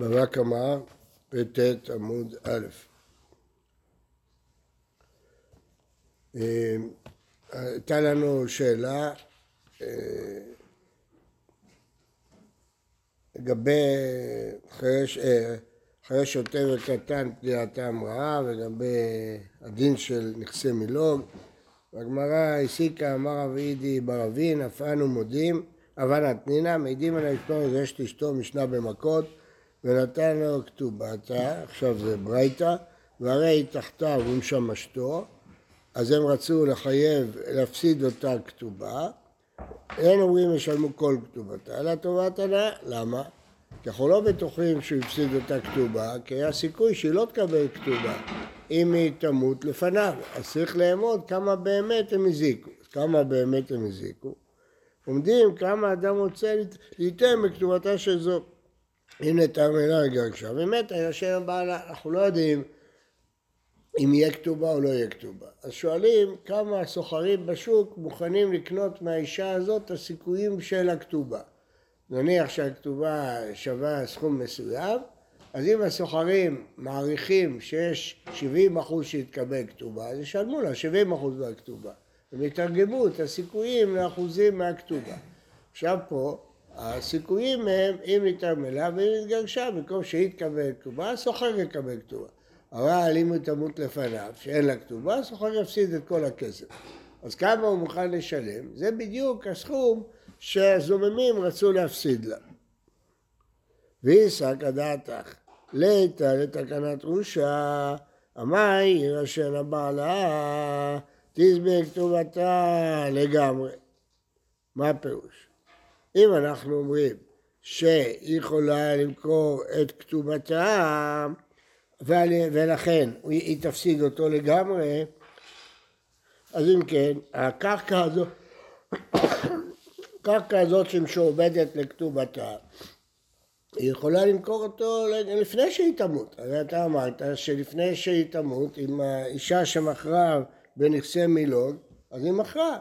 בבא קמא, פט עמוד א'. אה, הייתה לנו שאלה אה, לגבי חירש, אה, שוטה וקטן פגיעתם רעה ולגבי הדין של נכסי מילוג. והגמרא הסיקה, אמר רב אידי ברבין, אף אנו מודים, אבן התנינא, מעידים על האשתו יש אשתו משנה במכות ונתן לו כתובתה, עכשיו זה ברייתא, והרי היא תחתיו ומשמשתו, אז הם רצו לחייב, להפסיד אותה כתובה, אין אומרים ישלמו כל כתובתה, אלא טובת הנאה, למה? כי אנחנו לא בטוחים שהוא הפסיד אותה כתובה, כי היה סיכוי שהיא לא תקבל כתובה אם היא תמות לפניו, אז צריך לאמוד כמה באמת הם הזיקו, כמה באמת הם הזיקו. עומדים כמה אדם רוצה ליתן בכתובתה של זו. הנה תרמלה גרשה ומתה, ישן הבעלה, אנחנו לא יודעים אם יהיה כתובה או לא יהיה כתובה. אז שואלים כמה סוחרים בשוק מוכנים לקנות מהאישה הזאת את הסיכויים של הכתובה. נניח שהכתובה שווה סכום מסוים, אז אם הסוחרים מעריכים שיש 70 אחוז שיתקבל כתובה, אז ישלמו לה 70 אחוז מהכתובה. הם יתרגמו את הסיכויים לאחוזים מהכתובה. עכשיו פה, הסיכויים הם אם נתעמלה ואם נתגרשה, במקום שהיא תקבל כתובה, הסוחר יקבל כתובה. אבל אם היא תמות לפניו, שאין לה כתובה, הסוחר יפסיד את כל הכסף. אז כמה הוא מוכן לשלם? זה בדיוק הסכום שהזוממים רצו להפסיד לה. ואיסק הדעתך, ליתא לתקנת רושה, המאי יירשן הבעלה, תסביר כתובתה לגמרי. מה הפירוש? אם אנחנו אומרים שהיא יכולה למכור את כתובתה ולכן היא תפסיד אותו לגמרי, אז אם כן, הקרקע הזאת, הקרקע הזאת שמשועבדת לכתובתה, היא יכולה למכור אותו לפני שהיא תמות. הרי אתה אמרת שלפני שהיא תמות, אם האישה שמכרה בנכסי מילוג, אז היא מכרה.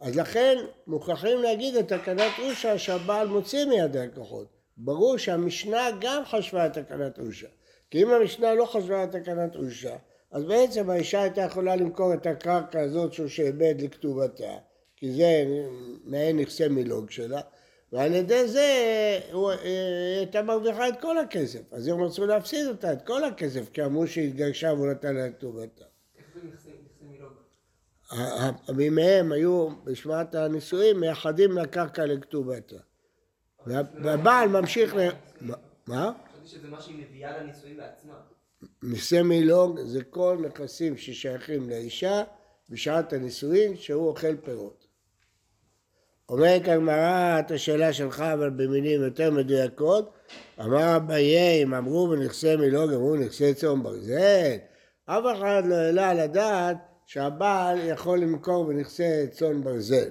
אז לכן מוכרחים להגיד את תקנת אושה שהבעל מוציא מידי הכוחות. ברור שהמשנה גם חשבה את תקנת אושה. כי אם המשנה לא חשבה את תקנת אושה, אז בעצם האישה הייתה יכולה למכור את הקרקע הזאת שהוא שאיבד לכתובתה, כי זה מעין נכסי מילוג שלה, ועל ידי זה היא הייתה מרוויחה את כל הכסף. אז הם רצו להפסיד אותה, את כל הכסף, כי אמרו שהיא התגרשה והוא נתן לה את כתובתה. מהם היו בשמעת הנישואים מייחדים לקרקע לכתובתה. והבעל ממשיך ל... מה? חשבתי שזה מה שהיא מביאה לנישואים בעצמה. נכסי מילוג זה כל נכסים ששייכים לאישה בשעת הנישואין שהוא אוכל פירות. אומרת הגמרא את השאלה שלך אבל במילים יותר מדויקות אמר אביי אם אמרו בנכסי מילוג אמרו נכסי צאן ברזל אף אחד לא העלה על הדעת שהבעל יכול למכור בנכסי צאן ברזל.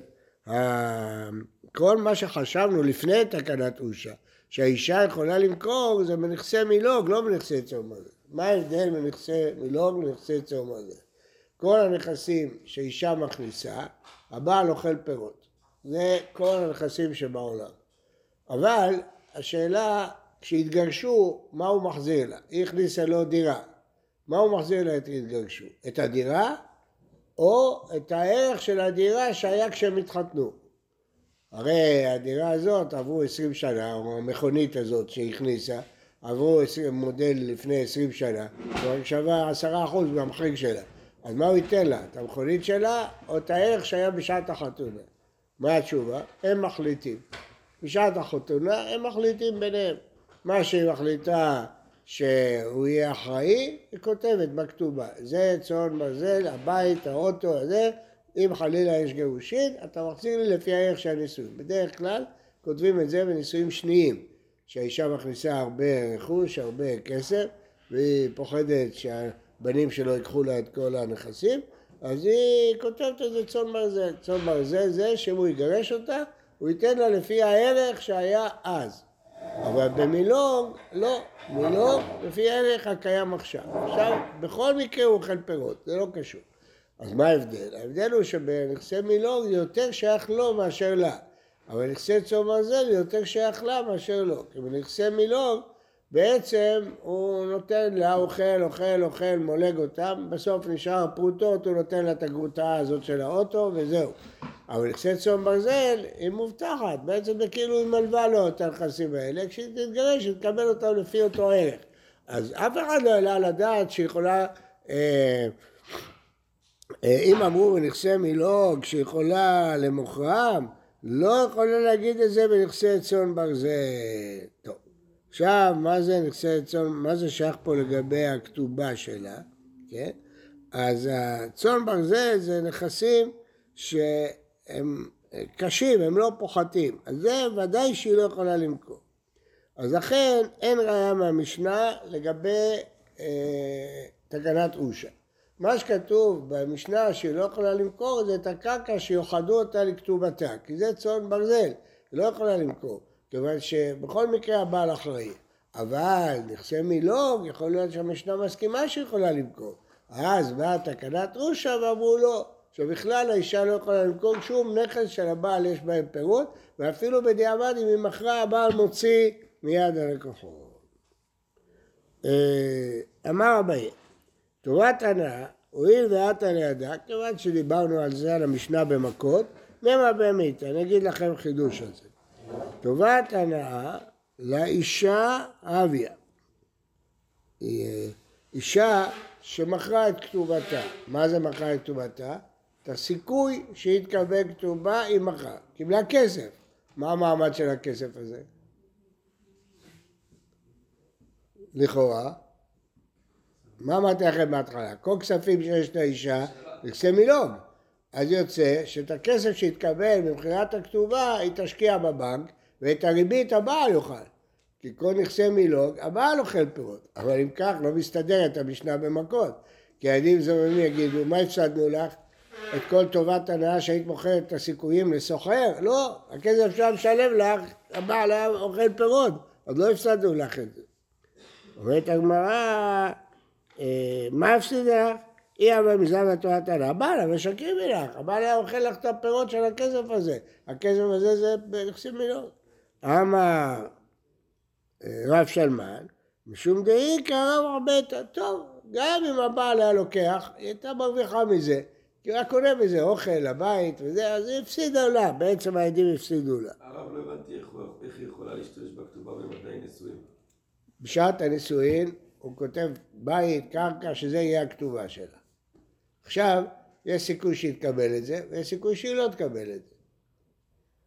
כל מה שחשבנו לפני תקנת אושה, שהאישה יכולה למכור זה בנכסי מילוג, לא בנכסי צאן ברזל. מה ההבדל בין נכסי מילוג לנכסי צאן ברזל? כל הנכסים שאישה מכניסה, הבעל אוכל פירות. זה כל הנכסים שבעולם. אבל השאלה, כשהתגרשו, מה הוא מחזיר לה? היא הכניסה לו דירה. מה הוא מחזיר לה את התגרשו? את הדירה או את הערך של הדירה שהיה כשהם התחתנו. הרי הדירה הזאת עברו עשרים שנה, או המכונית הזאת שהכניסה, עברו מודל לפני עשרים שנה, כבר שווה עשרה אחוז מהמחריג שלה. אז מה הוא ייתן לה? את המכונית שלה או את הערך שהיה בשעת החתונה? מה התשובה? הם מחליטים. בשעת החתונה הם מחליטים ביניהם. מה שהיא מחליטה שהוא יהיה אחראי, היא כותבת בכתובה, זה צאן ברזל, הבית, האוטו, הזה, אם חלילה יש גירושין, אתה מחזיר לי לפי הערך של הנישואים. בדרך כלל כותבים את זה בנישואים שניים, שהאישה מכניסה הרבה רכוש, הרבה כסף, והיא פוחדת שהבנים שלו ייקחו לה את כל הנכסים, אז היא כותבת את זה צאן ברזל. צאן ברזל זה שאם הוא יגרש אותה, הוא ייתן לה לפי הערך שהיה אז. אבל במילוג, לא, מילוג לפי הערך הקיים עכשיו. עכשיו, בכל מקרה הוא אוכל פירות, זה לא קשור. אז מה ההבדל? ההבדל הוא שבנכסי מילוג יותר שייך לו מאשר לה. אבל נכסי צום ברזל זה יותר שייך לה מאשר לו. כי בנכסי מילוג בעצם הוא נותן לה, אוכל, אוכל, אוכל, מולג אותם, בסוף נשאר פרוטות, הוא נותן לה את הגרוטה הזאת של האוטו וזהו. אבל נכסי צאן ברזל היא מובטחת, בעצם זה כאילו היא מלווה לו את הנכסים האלה, כשהיא תתגרש היא תקבל אותם לפי אותו ערך. אז אף אחד לא העלה לדעת שהיא יכולה, אה, אה, אם אמרו בנכסי מילוג שהיא יכולה למוכרם, לא יכולה להגיד את זה בנכסי צאן ברזל. טוב. עכשיו, מה זה נכסי צאן, מה זה שייך פה לגבי הכתובה שלה, כן? אז הצאן ברזל זה נכסים שהם קשים, הם לא פוחתים, אז זה ודאי שהיא לא יכולה למכור. אז לכן אין ראיה מהמשנה לגבי אה, תקנת אושה. מה שכתוב במשנה שהיא לא יכולה למכור זה את הקרקע שיוחדו אותה לכתובתה, כי זה צאן ברזל, היא לא יכולה למכור. כיוון שבכל מקרה הבעל אחראי. אבל נכסי מילוג, יכול להיות שהמשנה מסכימה שיכולה למכור. אז באה תקנת רושה ואמרו לא, שבכלל האישה לא יכולה למכור שום נכס של הבעל יש בהם פירוט, ואפילו בדיעבד אם היא מכרה הבעל מוציא מיד הלקוחות. אה, אמר אביי, טובת הנאה, הואיל ואתה לידה, כיוון שדיברנו על זה, על המשנה במכות, ממה באמת, אני אגיד לכם חידוש על זה. טובת הנאה לאישה אביה. אישה שמכרה את כתובתה. מה זה מכרה את כתובתה? את הסיכוי שהיא תקבל כתובה היא מכרה. קיבלה כסף. מה המעמד של הכסף הזה? לכאורה. מה אמרתי לכם בהתחלה? כל כספים שיש לאישה, נכסי מילוג. אז יוצא שאת הכסף שהתקבל ממכירת הכתובה היא תשקיע בבנק ואת הריבית הבעל יאכל. כי כל נכסי מילוג, הבעל אוכל פירות. אבל אם כך לא מסתדרת המשנה במכות. כי הילדים זוממים יגידו, מה הפסדנו לך? את כל טובת הנאה שהיית מוכרת את הסיכויים לסוחר? לא, הכסף אפשר לשלם לך, הבעל היה אוכל פירות, עוד לא הפסדנו לך את זה. אומרת הגמרא, אה, מה הפסיד לך? מזמן התורת הנאה, הבעל המשקים לך, הבעל היה אוכל לך את הפירות של הכסף הזה, הכסף הזה זה נכסים מיליון. אמר אה, רב שלמן, משום דאי קרב הרבה טוב, גם אם הבעל היה לוקח, היא הייתה מרוויחה מזה, כי היה קונה בזה אוכל לבית וזה, אז היא הפסידה לה, בעצם העדים הפסידו לה. הרב לא הבנתי איך היא יכולה להשתמש בכתובה במדי נישואין. בשעת הנישואין הוא כותב בית, קרקע, שזה יהיה הכתובה שלה. עכשיו, יש סיכוי שהיא תקבל את זה, ויש סיכוי שהיא לא תקבל את זה.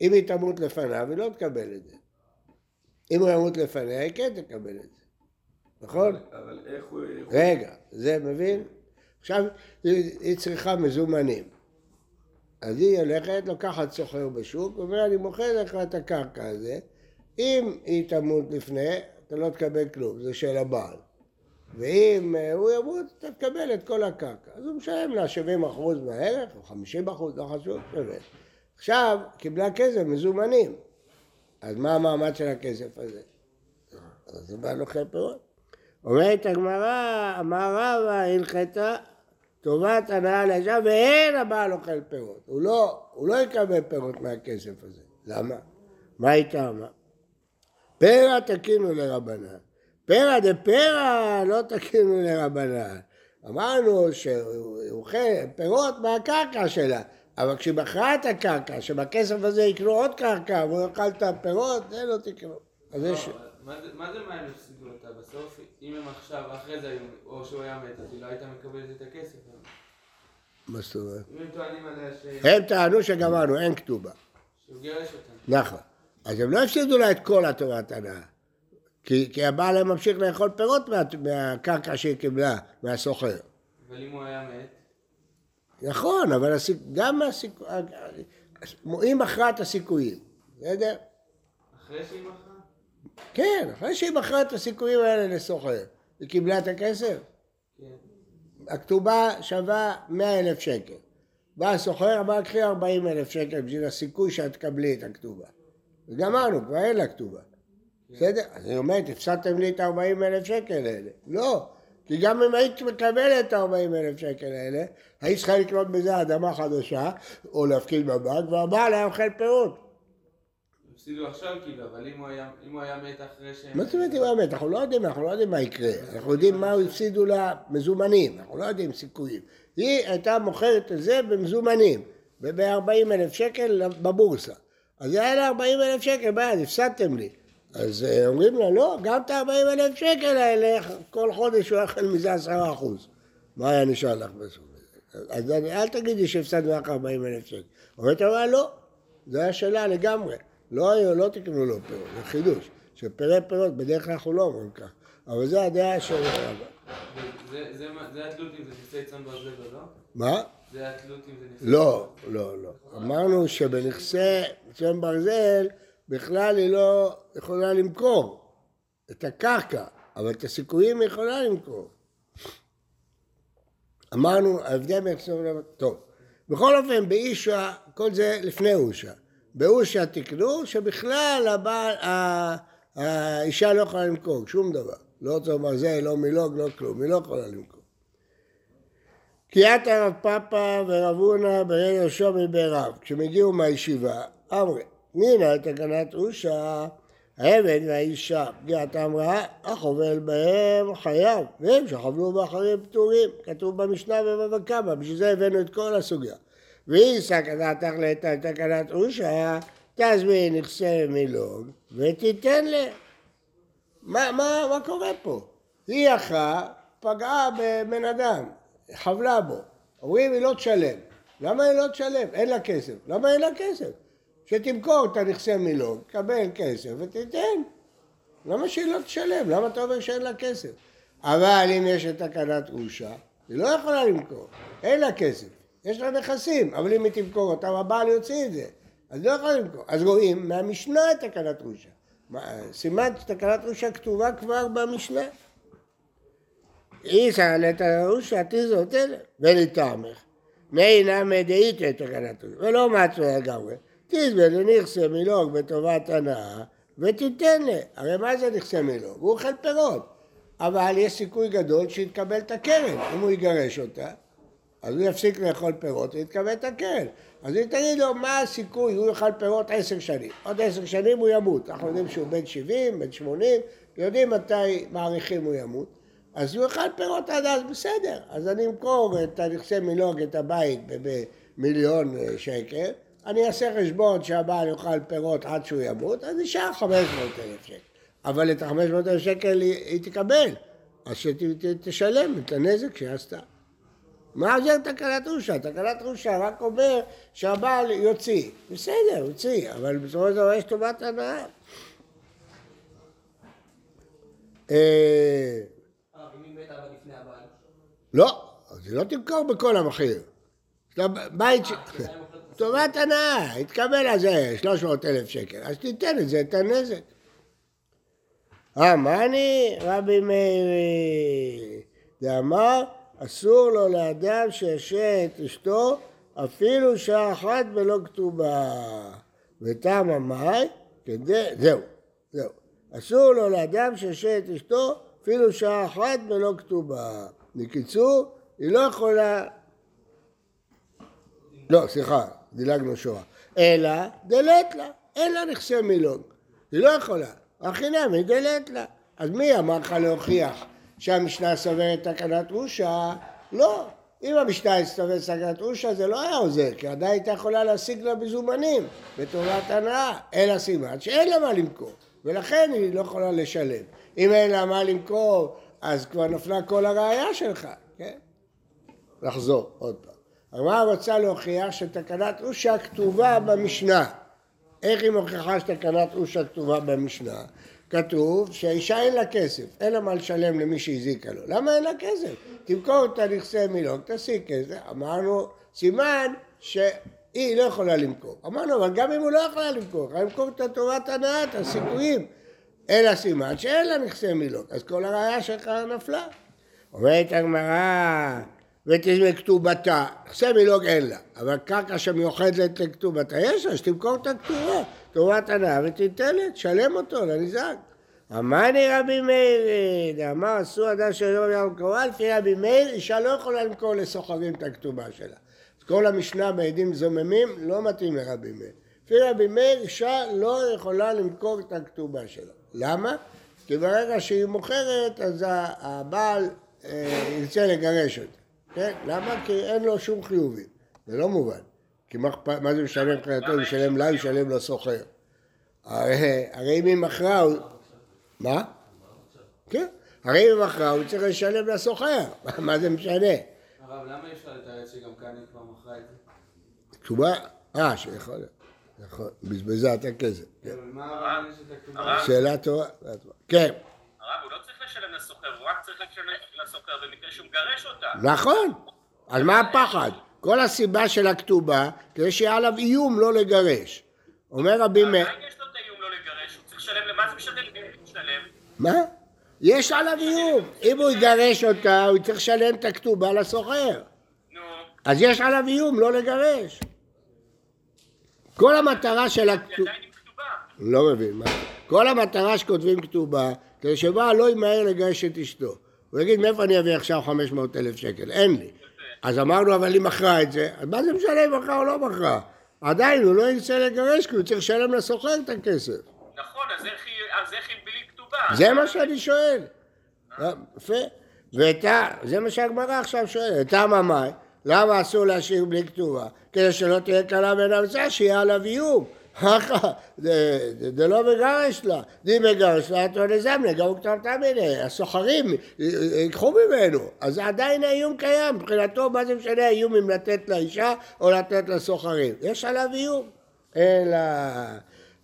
אם היא תמות לפניו, היא לא תקבל את זה. אם הוא ימות לפניה, היא כן תקבל את זה. נכון? אבל איך הוא... רגע, זה מבין? עכשיו, היא צריכה מזומנים. אז היא הולכת, לוקחת סוחר בשוק, ואומרת, אני מוכר לך את הקרקע הזה, אם היא תמות לפני, אתה לא תקבל כלום, זה של הבעל. ואם אה, הוא ימות, אתה תקבל את כל הקרקע. אז הוא משלם לה 70 אחוז מהערך, או 50 אחוז, לא חשוב, שווה. עכשיו, קיבלה כסף מזומנים. אז מה המעמד של הכסף הזה? אז זה בא לוקח פירות. אומרת הגמרא, אמר רבא, הלכתה טובת הנאה לאישה ואין הבעל אוכל פירות. הוא לא, הוא לא יקבל פירות מהכסף הזה. למה? מה הייתה אמרה? פרע תקינו לרבנן. פרע דפרע לא תקינו לרבנן. אמרנו שהוא פירות מהקרקע שלה, אבל כשהיא מכרה את הקרקע, שבכסף הזה יקנו עוד קרקע והוא יאכל את הפירות, זה לא תקנו. אז יש... לא, מה זה מה הם הפסידו אותה? בסוף, אם הם עכשיו, אחרי זה, או שהוא היה מת, אז היא לא הייתה מקבלת את הכסף. מה זאת אומרת? אם הם טוענים עליה ש... הם טענו שגמרנו, אין כתובה. שהוא גירש אותם. נכון. אז הם לא הפסידו לה את כל התורת הנאה. כי, כי הבעל היה ממשיך לאכול פירות מה, מהקרקע שהיא קיבלה, מהסוחר. אבל אם הוא היה מת? נכון, אבל הסיכ... גם מהסיכוי... היא מכרה את הסיכויים, בסדר? אחרי שהיא מכרה? כן, אחרי שהיא מכרה את הסיכויים האלה לסוחר. היא קיבלה את הכסף? כן. הכתובה שווה 100 אלף שקל. בא הסוחר, אמר, קחי 40 אלף שקל בשביל הסיכוי שאת תקבלי את הכתובה. וגמרנו, כבר אין לה כתובה. בסדר? אז היא אומרת, הפסדתם לי את ה-40 אלף שקל האלה. לא, כי גם אם היית מקבלת את ה-40 אלף שקל האלה, היית צריכה לקנות בזה אדמה חדשה, או להפקיד בבנק, והבעל היה אוכל פירות. הפסידו עכשיו כאילו, אבל אם הוא היה, מת אחרי ש... מה זאת אומרת אם הוא היה מת? אנחנו לא יודעים, אנחנו לא יודעים מה יקרה. אנחנו יודעים מה הפסידו לה מזומנים, אנחנו לא יודעים סיכויים. היא הייתה מוכרת את זה במזומנים, וב-40 אלף שקל בבורסה. אז זה היה לה 40 אלף שקל, ביד, הפסדתם לי. אז אה, אומרים לה, לא, גם את ה-40 אלף שקל האלה, כל חודש הוא יאכל מזה 10 אחוז. מה היה נשאר לך בסוף? אז אל תגידי שהפסדנו רק 40 אלף שקל. אומרת לה, לא, זו היה שאלה לגמרי. לא היו, לא תקנו לו פירות, זה חידוש. שפירי פירות, בדרך כלל אנחנו לא אומרים כך. אבל זו הדעה של... זה התלות אם זה נכסי צאן ברזל או לא? מה? זה התלות אם זה נכסי... לא, לא, לא. אמרנו שבנכסי צאן ברזל בכלל היא לא יכולה למכור את הקרקע, אבל את הסיכויים היא יכולה למכור. אמרנו, ההבדל בין נכסי צאן טוב. בכל אופן, באישה, כל זה לפני אושה. באושה תקנו שבכלל הבעל, האישה לא יכולה למכור שום דבר. לא צאן ברזל, לא מילוג, לא כלום, היא לא יכולה למכור. קריאת הרב פאפא ורב הונא ברי יהושע מבערב, כשהם הגיעו מהישיבה, אמרי, נינה תקנת אושה, העבד והאישה, פגיעת אמרה, החובל בהם חייב, והם שחבלו באחרים פטורים, כתוב במשנה בבבא קמא, בשביל זה הבאנו את כל הסוגיה. והיא סכנת תכלת על תקנת אושה, תזמין נכסי מילוג ותיתן לה. מה, מה, מה קורה פה? היא אחת פגעה בבן אדם, חבלה בו. אומרים היא לא תשלם. למה היא לא תשלם? אין לה כסף. למה אין לה כסף? שתמכור את הנכסי מילוג, תקבל כסף ותיתן. למה שהיא לא תשלם? למה אתה אומר שאין לה כסף? אבל אם יש את תקנת אושה, היא לא יכולה למכור. אין לה כסף. יש לה נכסים, אבל אם היא תמכור אותם, הבעל יוציא את זה. אז לא יכולה למכור. אז רואים מהמשנה את תקנת אושה. סימן שתקנת אושה כתובה כבר במשנה. איסא לתרושה תיזות אלה, ולטעמך. נהינה מדעית את תקנת אושה, ולא מצו לגמרי. תזבה לנכסי מילוג בטובת הנאה, ותיתן לה. הרי מה זה נכסי מילוג? הוא אוכל פירות. אבל יש סיכוי גדול שיתקבל את הקרן. אם הוא יגרש אותה, אז הוא יפסיק לאכול פירות ויתקבל את הקרן. אז היא תגיד לו, מה הסיכוי, הוא יאכל פירות עשר שנים. עוד עשר שנים הוא ימות. אנחנו יודעים שהוא בן 70, בן 80, יודעים מתי מעריכים הוא ימות. אז הוא יאכל פירות עד אז, בסדר. אז אני אמכור את הנכסי מילוג, את הבית, במיליון אה, שקל. אני אעשה חשבון שהבעל יאכל פירות עד שהוא ימות, אז נשאר 500 אלף שקל. אבל את ה-500 אלף שקל היא, היא תקבל. אז שתשלם את הנזק שהיא עשתה. מה עוזר תקנת רושה? תקנת רושה רק אומר שהבעל יוציא. בסדר, יוציא, אבל בסופו של דבר יש טובת הנאה. אה, הבעל. לא, אז היא לא תמכור בכל המחיר. בית ש... טובת הנאה, התקבל על זה 300 אלף שקל, אז תיתן את זה, את הנזק. אה, מה אני? רבי מאיר דאמר, אסור לו לאדם שישעה את אשתו אפילו שעה אחת בלא כתובה. וטעם המאי, כדי, זהו, זהו. אסור לו לאדם שישעה את אשתו אפילו שעה אחת בלא כתובה. בקיצור, היא לא יכולה... לא, סליחה, דילגנו שואה. אלא דלת לה, אין לה נכסי מילוג. היא לא יכולה. החינם היא דלת לה. אז מי אמר לך להוכיח שהמשנה סוברת תקנת רושה? לא. אם המשנה סוברת תקנת רושה זה לא היה עוזר, כי עדיין הייתה יכולה להשיג לה מזומנים בטובת הנאה. אלא סימן שאין לה מה למכור, ולכן היא לא יכולה לשלם. אם אין לה מה למכור, אז כבר נפלה כל הראייה שלך, כן? לחזור עוד פעם. הגמרא רוצה להוכיח שתקנת אושה כתובה במשנה. איך היא מוכיחה שתקנת אושה כתובה במשנה? כתוב שהאישה אין לה כסף, אין לה מה לשלם למי שהזיקה לו. למה אין לה כסף? תמכור את הנכסי מילוג, תשיג כסף. אמרנו, סימן שהיא לא יכולה למכור. אמרנו, אבל גם אם הוא לא יכולה למכור, יכולה למכור את טובת הנאה, את הסיכויים. אלא סימן שאין לה נכסי מילוג, אז כל הראייה שלך נפלה. אומרת הגמרא, ותשמע כתובתה, נכסי מילוג אין לה, אבל קרקע שמיוחדת לכתובתה יש לה, שתמכור את הכתובה, טובת הנאה ותיתן לה, תשלם אותו לניזק. אמרני רבי מאיר, אמר אסור אדם שלא יום קרובה, לפי רבי מאיר, אישה לא יכולה למכור לסוחרים את הכתובה שלה. אז כל המשנה בעדים זוממים לא מתאים לרבי מאיר. לפי רבי מאיר אישה לא יכולה למכור את הכתובה שלה. למה? כי ברגע שהיא מוכרת אז הבעל אה, ירצה לגרש אותה. כן? למה? כי אין לו שום חיובים. זה לא מובן. כי מה, מה זה משנה מבחינתו? הוא ישלם לה, הוא ישלם לסוחר. הרי, הרי אם היא מכרה, הוא... מה? כן. הרי אם היא מכרה, הוא צריך לשלם לסוחר. מה זה משנה? הרב, למה אי אפשר לתרץ שגם כאן היא כבר מכרה את זה? תשובה, אה, שיכול להיות. נכון, בזבזה את הכסף. כן. יש את. שאלה טובה. כן, הרב, הוא לא צריך לשלם לסוחר, הוא רק צריך לשלם לסוחר במקרה שהוא מגרש אותה. נכון. אז מה הפחד? כל הסיבה של הכתובה, כדי שיהיה עליו איום לא לגרש. אומר רבי מאיר, עדיין יש לו את האיום לא לגרש, הוא צריך לשלם, למה זה משנה משלם? מה? יש עליו איום. אם הוא יגרש אותה, הוא צריך לשלם את הכתובה לסוחר. נו, אז יש עליו איום לא לגרש. כל המטרה של הכתובה... לא מבין, מה? כל המטרה שכותבים כתובה, כדי שבעל לא ימהר לגרש את אשתו. הוא יגיד, מאיפה אני אביא עכשיו 500 אלף שקל? אין לי. אז אמרנו, אבל היא מכרה את זה, אז מה זה משנה אם מכרה או לא מכרה? עדיין הוא לא ירצה לגרש, כי הוא צריך לשלם לסוחר את הכסף. נכון, אז איך היא אז איך היא בלי כתובה? זה מה שאני שואל. אה, יפה. ואת ה... זה מה שהגמרא עכשיו שואלת. את הממאי, למה אסור להשאיר בלי כתובה? כדי שלא תהיה קלה בין המצאה, שיהיה עליו איום. ככה, זה- לא מגרש לה. די מגרש לה, אתה נזמנה, גם הוא כתב תמיני. הסוחרים י- י- ייקחו ממנו. אז עדיין האיום קיים. מבחינתו, מה זה משנה האיום אם לתת לאישה או לתת לסוחרים? יש עליו איום. אלא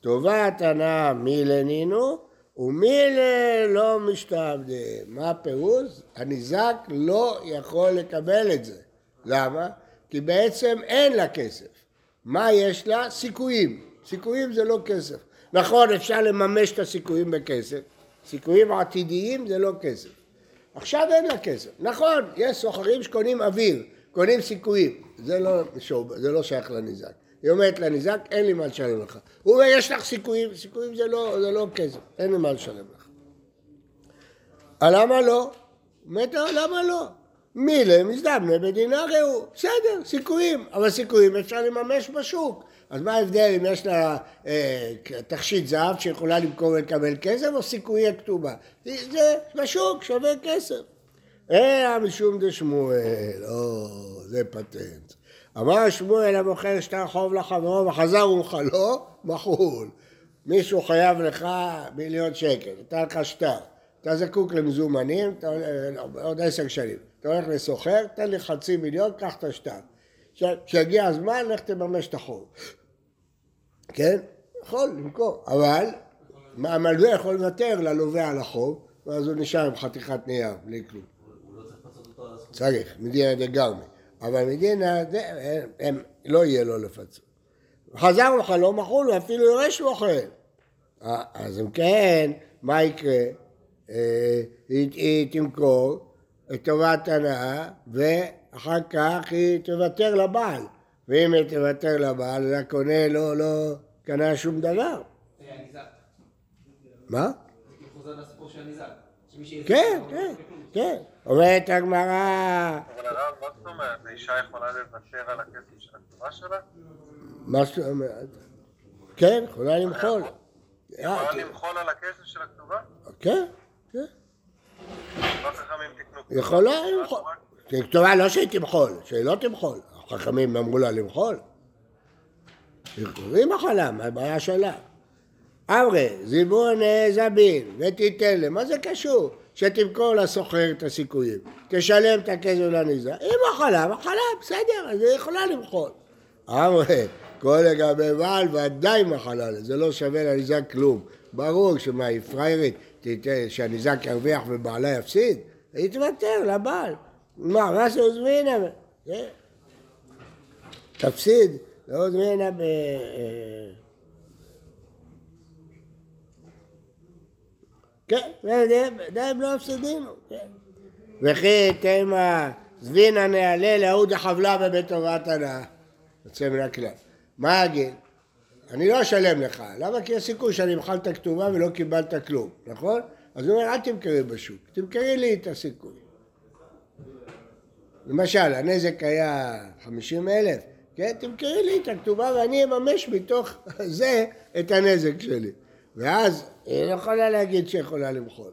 טובת הנאה מילנינו ומילה לא משתעבדה. מה הפירוש? הניזק לא יכול לקבל את זה. למה? כי בעצם אין לה כסף. מה יש לה? סיכויים. סיכויים זה לא כסף. נכון, אפשר לממש את הסיכויים בכסף. סיכויים עתידיים זה לא כסף. עכשיו אין לה כסף. נכון, יש סוחרים שקונים אוויר, קונים סיכויים. זה לא, שוב, זה לא שייך לניזק. היא אומרת לניזק, אין לי מה לשלם לך. הוא אומר, יש לך סיכויים, סיכויים זה לא, זה לא כסף, אין לי מה לשלם לך. אה, למה לא? אומרת למה לא? מילה מזדמנה בדינרי הוא, בסדר, סיכויים, אבל סיכויים אפשר לממש בשוק. אז מה ההבדל אם יש לה אה, תכשיט זהב שיכולה למכור ולקבל כסף, או סיכויי כתובה? זה בשוק, שווה כסף. אלא משום דשמואל, או, זה פטנט. אמר שמואל המוכר שטר חוב לחברו וחזר ומחלו, מחול. מישהו חייב לך מיליון שקל, נתן לך שטר. אתה זקוק למזומנים, אתה, אה, עוד עשר שנים. אתה הולך לסוחר, תן לי חצי מיליון, קח את השטר. כשיגיע הזמן, לך תממש את החוב. כן? יכול למכור, אבל המלווה יכול לוותר ללווה על החוב, ואז הוא נשאר עם חתיכת נייר, בלי כלום. צריך, מדינה דגרמי. אבל מדינה, לא יהיה לו לפצות. חזר וחלום מחול, ואפילו יורש לא אוכל. אה, אז אם כן, מה יקרה? אה, היא תמכור את טובת הנאה, ואחר כך היא תוותר לבעל. ואם היא תוותר לבעל, אז הקונה לא, לא קנה שום דבר. מה? שהזיק כן, לא כן. כן. אומרת הגמרא, אבל הרב, מה זאת אומרת? האישה יכולה לוותר על הכסף של הכתובה שלה? מה זאת אומרת? כן, יכולה למחול. יכולה למחול על הכסף של הכתובה? כן, כן. לא חכמים תקנו יכולה למחול. כתובה לא שהיא תמחול, שהיא לא תמחול. החכמים אמרו לה למחול. היא מחלה, מה הבעיה שלה? אמרי, זימון אה, זבין ותיתן להם, מה זה קשור? שתמכור לסוחר את הסיכויים, תשלם את הכסף לניזה. היא מחלה, מחלה, בסדר, אז היא יכולה למחול. אמרי, כל לגבי בעל ודאי מחלה, זה לא שווה לניזק כלום. ברור שמה, היא פריירית, שהניזק ירוויח ובעלה יפסיד? היא תוותר לבעל. מה, מה זה עוזבינה? זה- תפסיד, לא עוזבינה ב... אה, כן, זה- זה הם לא מפסידים, כן. וכי תימא זבינה נעלה להוא דחבלה בבית טובת הנאה. יוצא מן הכלל. מה אגיד? אני לא אשלם לך. למה? כי יש סיכוי שאני אמחל את הכתובה ולא קיבלת כלום, נכון? אז הוא אומר, אל תמכרי בשוק, תמכרי לי את הסיכוי. למשל, הנזק היה 50 אלף, כן, תמכרי לי את הכתובה ואני אממש מתוך זה את הנזק שלי. ואז היא לא יכולה להגיד שיכולה למחול.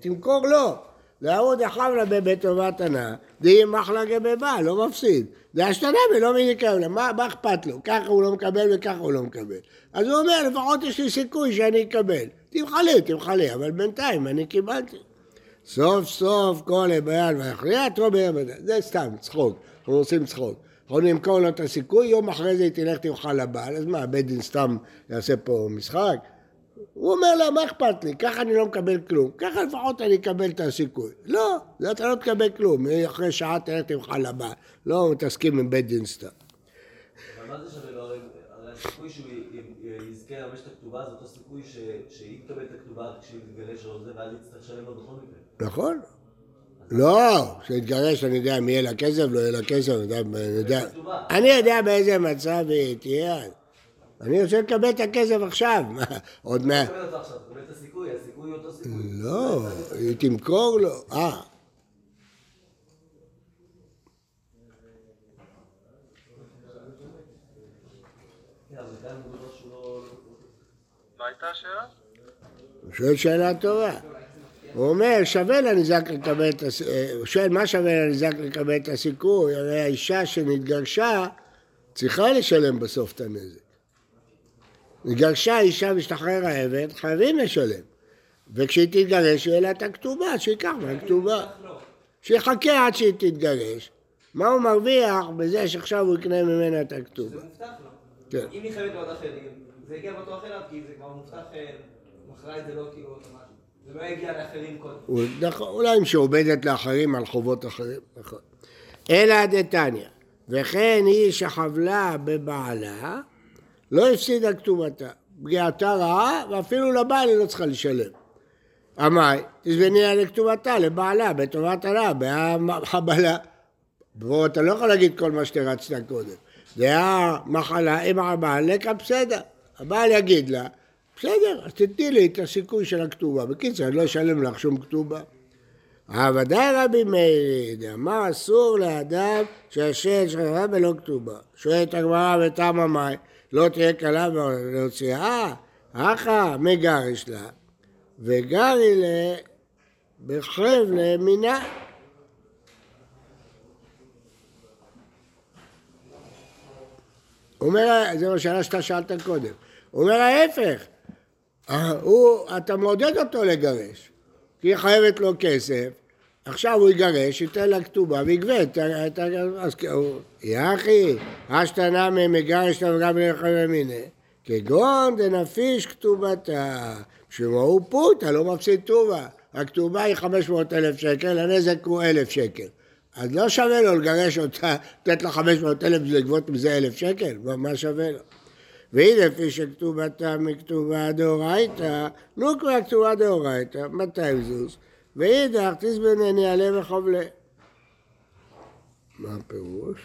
תמכור לו. לעוד אחאב לה בטובת הנאה, דהי מחלה גבבה, לא מפסיד. דאשתנה ולא מניקה לה, מה, מה אכפת לו? ככה הוא לא מקבל וככה הוא לא מקבל. אז הוא אומר, לפחות יש לי סיכוי שאני אקבל. תמחלי, תמחלי, אבל בינתיים אני קיבלתי. סוף סוף כל הבעל ויכריע, תרומר בדל. זה סתם, צחוק. אנחנו עושים צחוק. יכולים למכור לו את הסיכוי, יום אחרי זה היא תלך תמחל לבעל, אז מה, בית דין סתם יעשה פה משחק? הוא אומר לה, מה אכפת לי? ככה אני לא מקבל כלום. ככה לפחות אני אקבל את הסיכוי. לא, זה אתה לא תקבל כלום. אחרי שעה תלך תמחל לבעל. לא מתעסקים עם בית דין סתם. אבל מה זה שווה לו? הרי הרי הסיכוי שהוא יזכה לממש את הכתובה זה אותו סיכוי שהיא תקבל את הכתובה כשהיא תתגרש או זה, ואז תצטרך לשלם לו בכל מקרה. נכון? לא, כשתתגרש אני יודע אם יהיה לה כסף, לא יהיה לה כסף, אני יודע, אני יודע, באיזה מצב היא תהיה. אני רוצה לקבל את הכסף עכשיו, עוד מה... תקבל אותו עכשיו, תקבל את הסיכוי, הסיכוי הוא אותו סיכוי. לא, היא תמכור לו, אה, מדובר שהוא לא... מה הייתה השאלה? הוא שואל שאלה טובה. הוא אומר, שווה לניזק לקבל את הסיכוי, הוא שואל, מה שווה לניזק לקבל את הסיכוי? הרי האישה שנתגרשה צריכה לשלם בסוף את הנזק. נתגרשה אישה משתחרר העבד, חייבים לשלם. וכשהיא תתגרש, יהיה לה את הכתובה, שייקח מהכתובה. שיחכה עד שהיא תתגרש. מה הוא מרוויח בזה שעכשיו הוא יקנה ממנה את זה הכתובה? מובטח לו. כן. אם היא חייבת לעוד אחרים, זה יגיע בטוח אליו, כי זה כבר מובטח, אה, מכרה את זה לא כאילו אוטומטית. זה לא יגיע לאחרים קודם. נכון, אולי אם שעובדת לאחרים על חובות אחרים, נכון. אלא דתניא, וכן היא שחבלה בבעלה, לא הפסידה כתובתה. פגיעתה רעה, ואפילו לבעל היא לא צריכה לשלם. עמאי, תזבני לה לכתובתה, לבעלה, בטובת הרע, בהחבלה. בוא, אתה לא יכול להגיד כל מה שתרצת קודם. דעה מחלה עם הבעל, לקה בסדר. הבעל יגיד לה, בסדר, אז תתני לי את הסיכוי של הכתובה. בקיצור, אני לא אשלם לך שום כתובה. ודאי רבי מאיר, דאמר אסור לאדם שישן שכחה בלא כתובה. שואלת הגמרא ותמה מאי, לא תהיה קלה להוציאה? הכא מגרש לה, וגרי לה בחרב למינה. הוא אומר, זו השאלה שאתה שאלת קודם. אומר ההפך, הוא, אתה מעודד אותו לגרש, כי היא חייבת לו כסף, עכשיו הוא יגרש, ייתן לה כתובה ויגבה אז יחי, ממגרש לה וגם לחבר מיני, כגון דנפיש כתובתה, שמו הוא פוטה, לא מפסיד טובה, הכתובה היא 500 אלף שקל, הנזק הוא אלף שקל. אז לא שווה לו לגרש אותה, לתת לה 500 אלף ולגבות מזה אלף שקל, מה שווה לו? והיא לפי שכתובתה מכתובה דאורייתא, נו כבר כתובה דאורייתא, 200 זוז, ואידך תזבנני עלה וחבלה. מה הפירוש?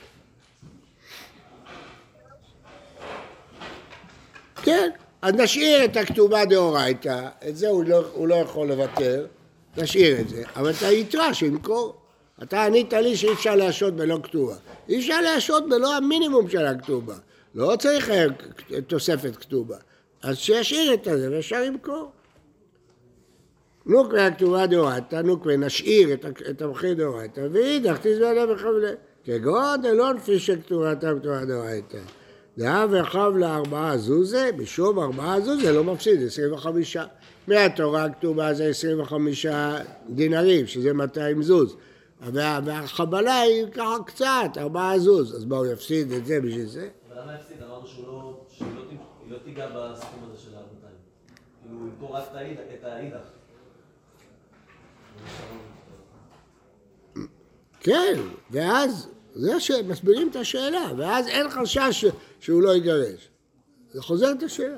כן, אז נשאיר את הכתובה דאורייתא, את זה הוא לא, הוא לא יכול לוותר, נשאיר את זה, אבל את היתרה שימכור. אתה ענית לי שאי אפשר להשעות בלא כתובה. אי אפשר להשעות בלא המינימום של הכתובה. לא צריך אה, תוספת כתובה. אז שישאיר את זה ואפשר למכור. נוקווה הכתובה דאורייתא, נוקווה נשאיר את המחיר דאורייתא, ואידך תזבלה בחבלה. כגון דלא לפי שכתובתה כתובה דאורייתא. דאה וחבלה ארבעה זוזה, משום ארבעה זוזה לא מפסיד, 25. מהתורה הכתובה זה 25 דינרים, שזה 200 זוז. וה- והחבלה היא ככה קצת, ארבעה זוז. אז מה, הוא יפסיד את זה בשביל זה? למה הפסיד? אמרנו לא... שהיא לא לא תיגע בסכום הזה של ה-200. כאילו, הוא ימכור רק את האידך-. כן, ואז, זה שמסבירים את השאלה, ואז אין חשש שהוא לא יגרש. זה חוזר את השאלה.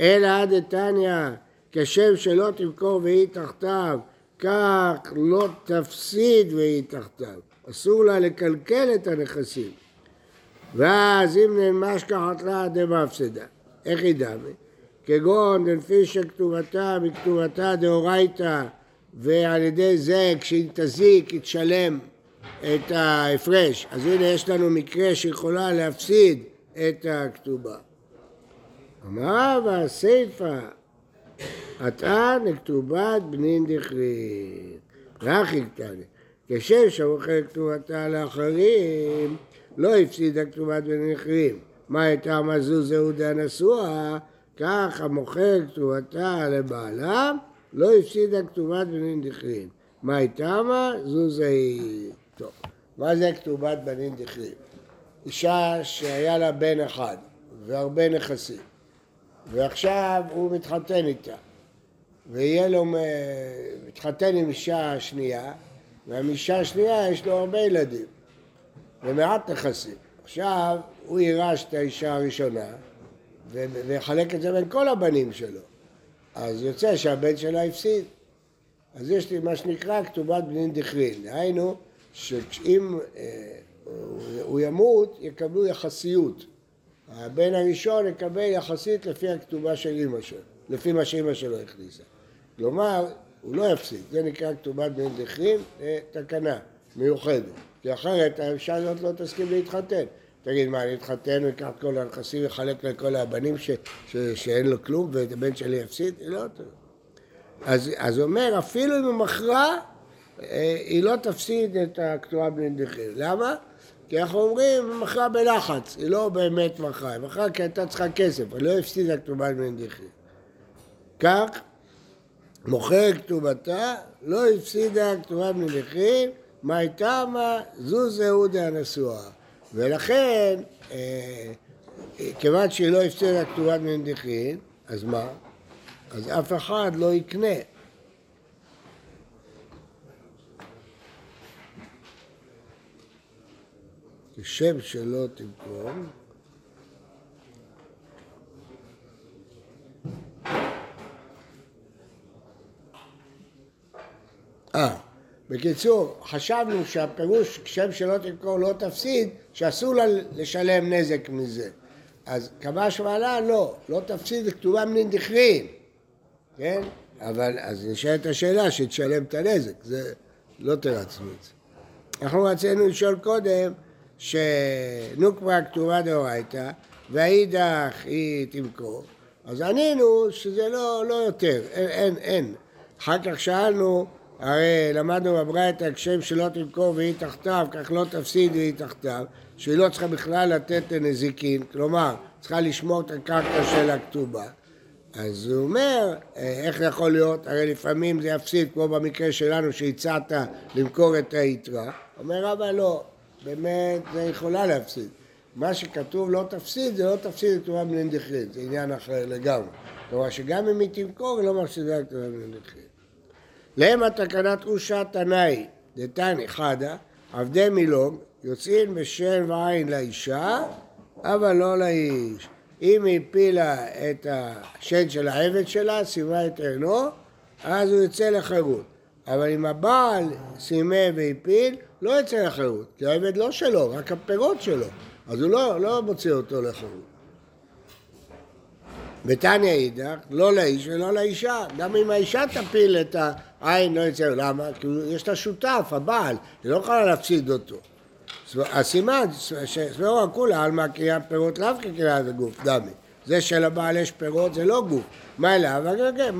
אלא דתניא, כשם שלא תמכור והיא תחתיו, כך לא תפסיד והיא תחתיו. אסור לה לקלקל את הנכסים. ואז אם ננמש כחת לה דמפסדה. איך היא דמי? כגון דלפי שכתובתה מכתובתה דאורייתא ועל ידי זה כשהיא תזיק היא תשלם את ההפרש. אז הנה יש לנו מקרה שיכולה להפסיד את הכתובה. אמר והסיפא, עתה לכתובת בנין דכרין. רחי קטני. כשם שמוכר כתובתה לאחרים, לא הפסידה כתובת בנין דכרין. מה הייתה מזוז זהו דנשואה? כך המוכר כתובתה לבעלה, לא הפסידה כתובת בנין דכרין. מה הייתה מה? זו היא. טוב, מה זה כתובת בנין דכרין? אישה שהיה לה בן אחד והרבה נכסים, ועכשיו הוא מתחתן איתה, ויהיה לו, מתחתן עם אישה שנייה, ומאישה השנייה יש לו הרבה ילדים, ומעט נכסים. עכשיו הוא יירש את האישה הראשונה, ויחלק את זה בין כל הבנים שלו. אז יוצא שהבן שלה הפסיד. אז יש לי מה שנקרא כתובת בנין דכרין. דהיינו, שאם אה, הוא- ימות, יקבלו יחסיות. הבן הראשון יקבל יחסית לפי הכתובה של אימא שלו, לפי מה שאימא שלו הכניסה. כלומר, הוא לא יפסיד, זה נקרא כתובת בנין דכרין, זה תקנה מיוחדת. כי אחרת האישה הזאת לא תסכים להתחתן. תגיד, מה, אני אתחתן ואקח כל הנכסים ואחלק לכל הבנים ש, ש, שאין לו כלום ואת הבן שלי יפסיד? היא לא טוב. אז, הוא אומר, אפילו אם היא מכרה, אה, היא לא תפסיד את בנין דכרין. למה? כי אנחנו אומרים, היא מכרה בלחץ, היא לא באמת מכרה, היא מכרה כי הייתה צריכה כסף, היא לא הפסידה כתובה בנין דכרין. כך, מוכר כתובתה, לא הפסידה כתובה בנין הייתה מה? זו זהות הנשואה. ולכן, אה, כיוון שהיא לא הפסידה כתובת דכרין, אז מה? אז אף אחד לא יקנה. כשם שלא תמכור, אה, בקיצור, חשבנו שהפירוש כשם שלא תמכור לא תפסיד, שאסור לה לשלם נזק מזה. אז קבע שמעלה, לא, לא תפסיד כתובה מנין דכרין, כן? אבל אז נשאלת השאלה שתשלם את הנזק, זה לא תרצנו את זה. אנחנו רצינו לשאול קודם שנוקמה כתובה דאורייתא והאידך היא תמכור, אז ענינו שזה לא, לא יותר, אין, אין, אין. אחר כך שאלנו, הרי למדנו בברייתא כשם שלא תמכור והיא תחתיו, כך לא תפסיד והיא תחתיו, שהיא לא צריכה בכלל לתת נזיקין, כלומר, צריכה לשמור את הקרקע של הכתובה. אז הוא אומר, אה, איך יכול להיות, הרי לפעמים זה יפסיד, כמו במקרה שלנו שהצעת למכור את היתרה. אומר רבא לא, באמת זה יכולה להפסיד. מה שכתוב לא תפסיד, זה לא תפסיד את בנין דכרין, זה עניין אחר לגמרי. כלומר שגם אם היא תמכור, היא לא מפסידה את בנין דכרין. למה תקנת אושה תנאי, דתני חדה, עבדי מילוג, יוצאים בשן ועין לאישה, אבל לא לאיש. אם היא הפילה את השן של העבד שלה, סיימה את עינו, אז הוא יוצא לחירות. אבל אם הבעל סיימה והפיל, לא יוצא לחירות, כי העבד לא שלו, רק הפירות שלו. אז הוא לא, לא מוציא אותו לחירות. בתניא אידך, לא לאיש ולא לאישה. גם אם האישה תפיל את העין, לא יצא. למה? כי יש לה שותף, הבעל, היא לא יכולה להפסיד אותו. הסימן, סברו כולה עלמא קריאה פירות לאו כקריאה הגוף, דמי. זה שלבעל יש פירות זה לא גוף. מה אליו? אבל כן,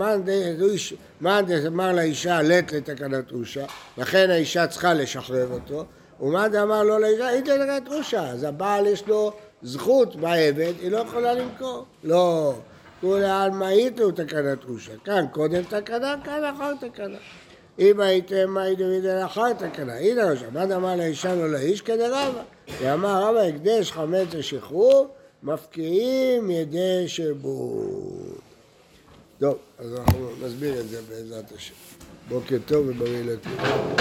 מאן דאמר לאישה לט לתקנת אושה, לכן האישה צריכה לשחרר אותו, ומאן דאמר לא לאישה, היא תקנת אושה, אז הבעל יש לו זכות בעבד, היא לא יכולה למכור. לא, כולי עלמא איתו תקנת אושה. כאן קודם תקנה, כאן אחר תקנה. אם הייתם מאי דוד לאחר תקנה, הנה ראש, מה אמר לאישה לא לאיש כדרבה? ואמר רבא הקדש חמץ לשחרור, מפקיעים ידי שבות. טוב, אז אנחנו נסביר את זה בעזרת השם. בוקר טוב ובריא לכולם.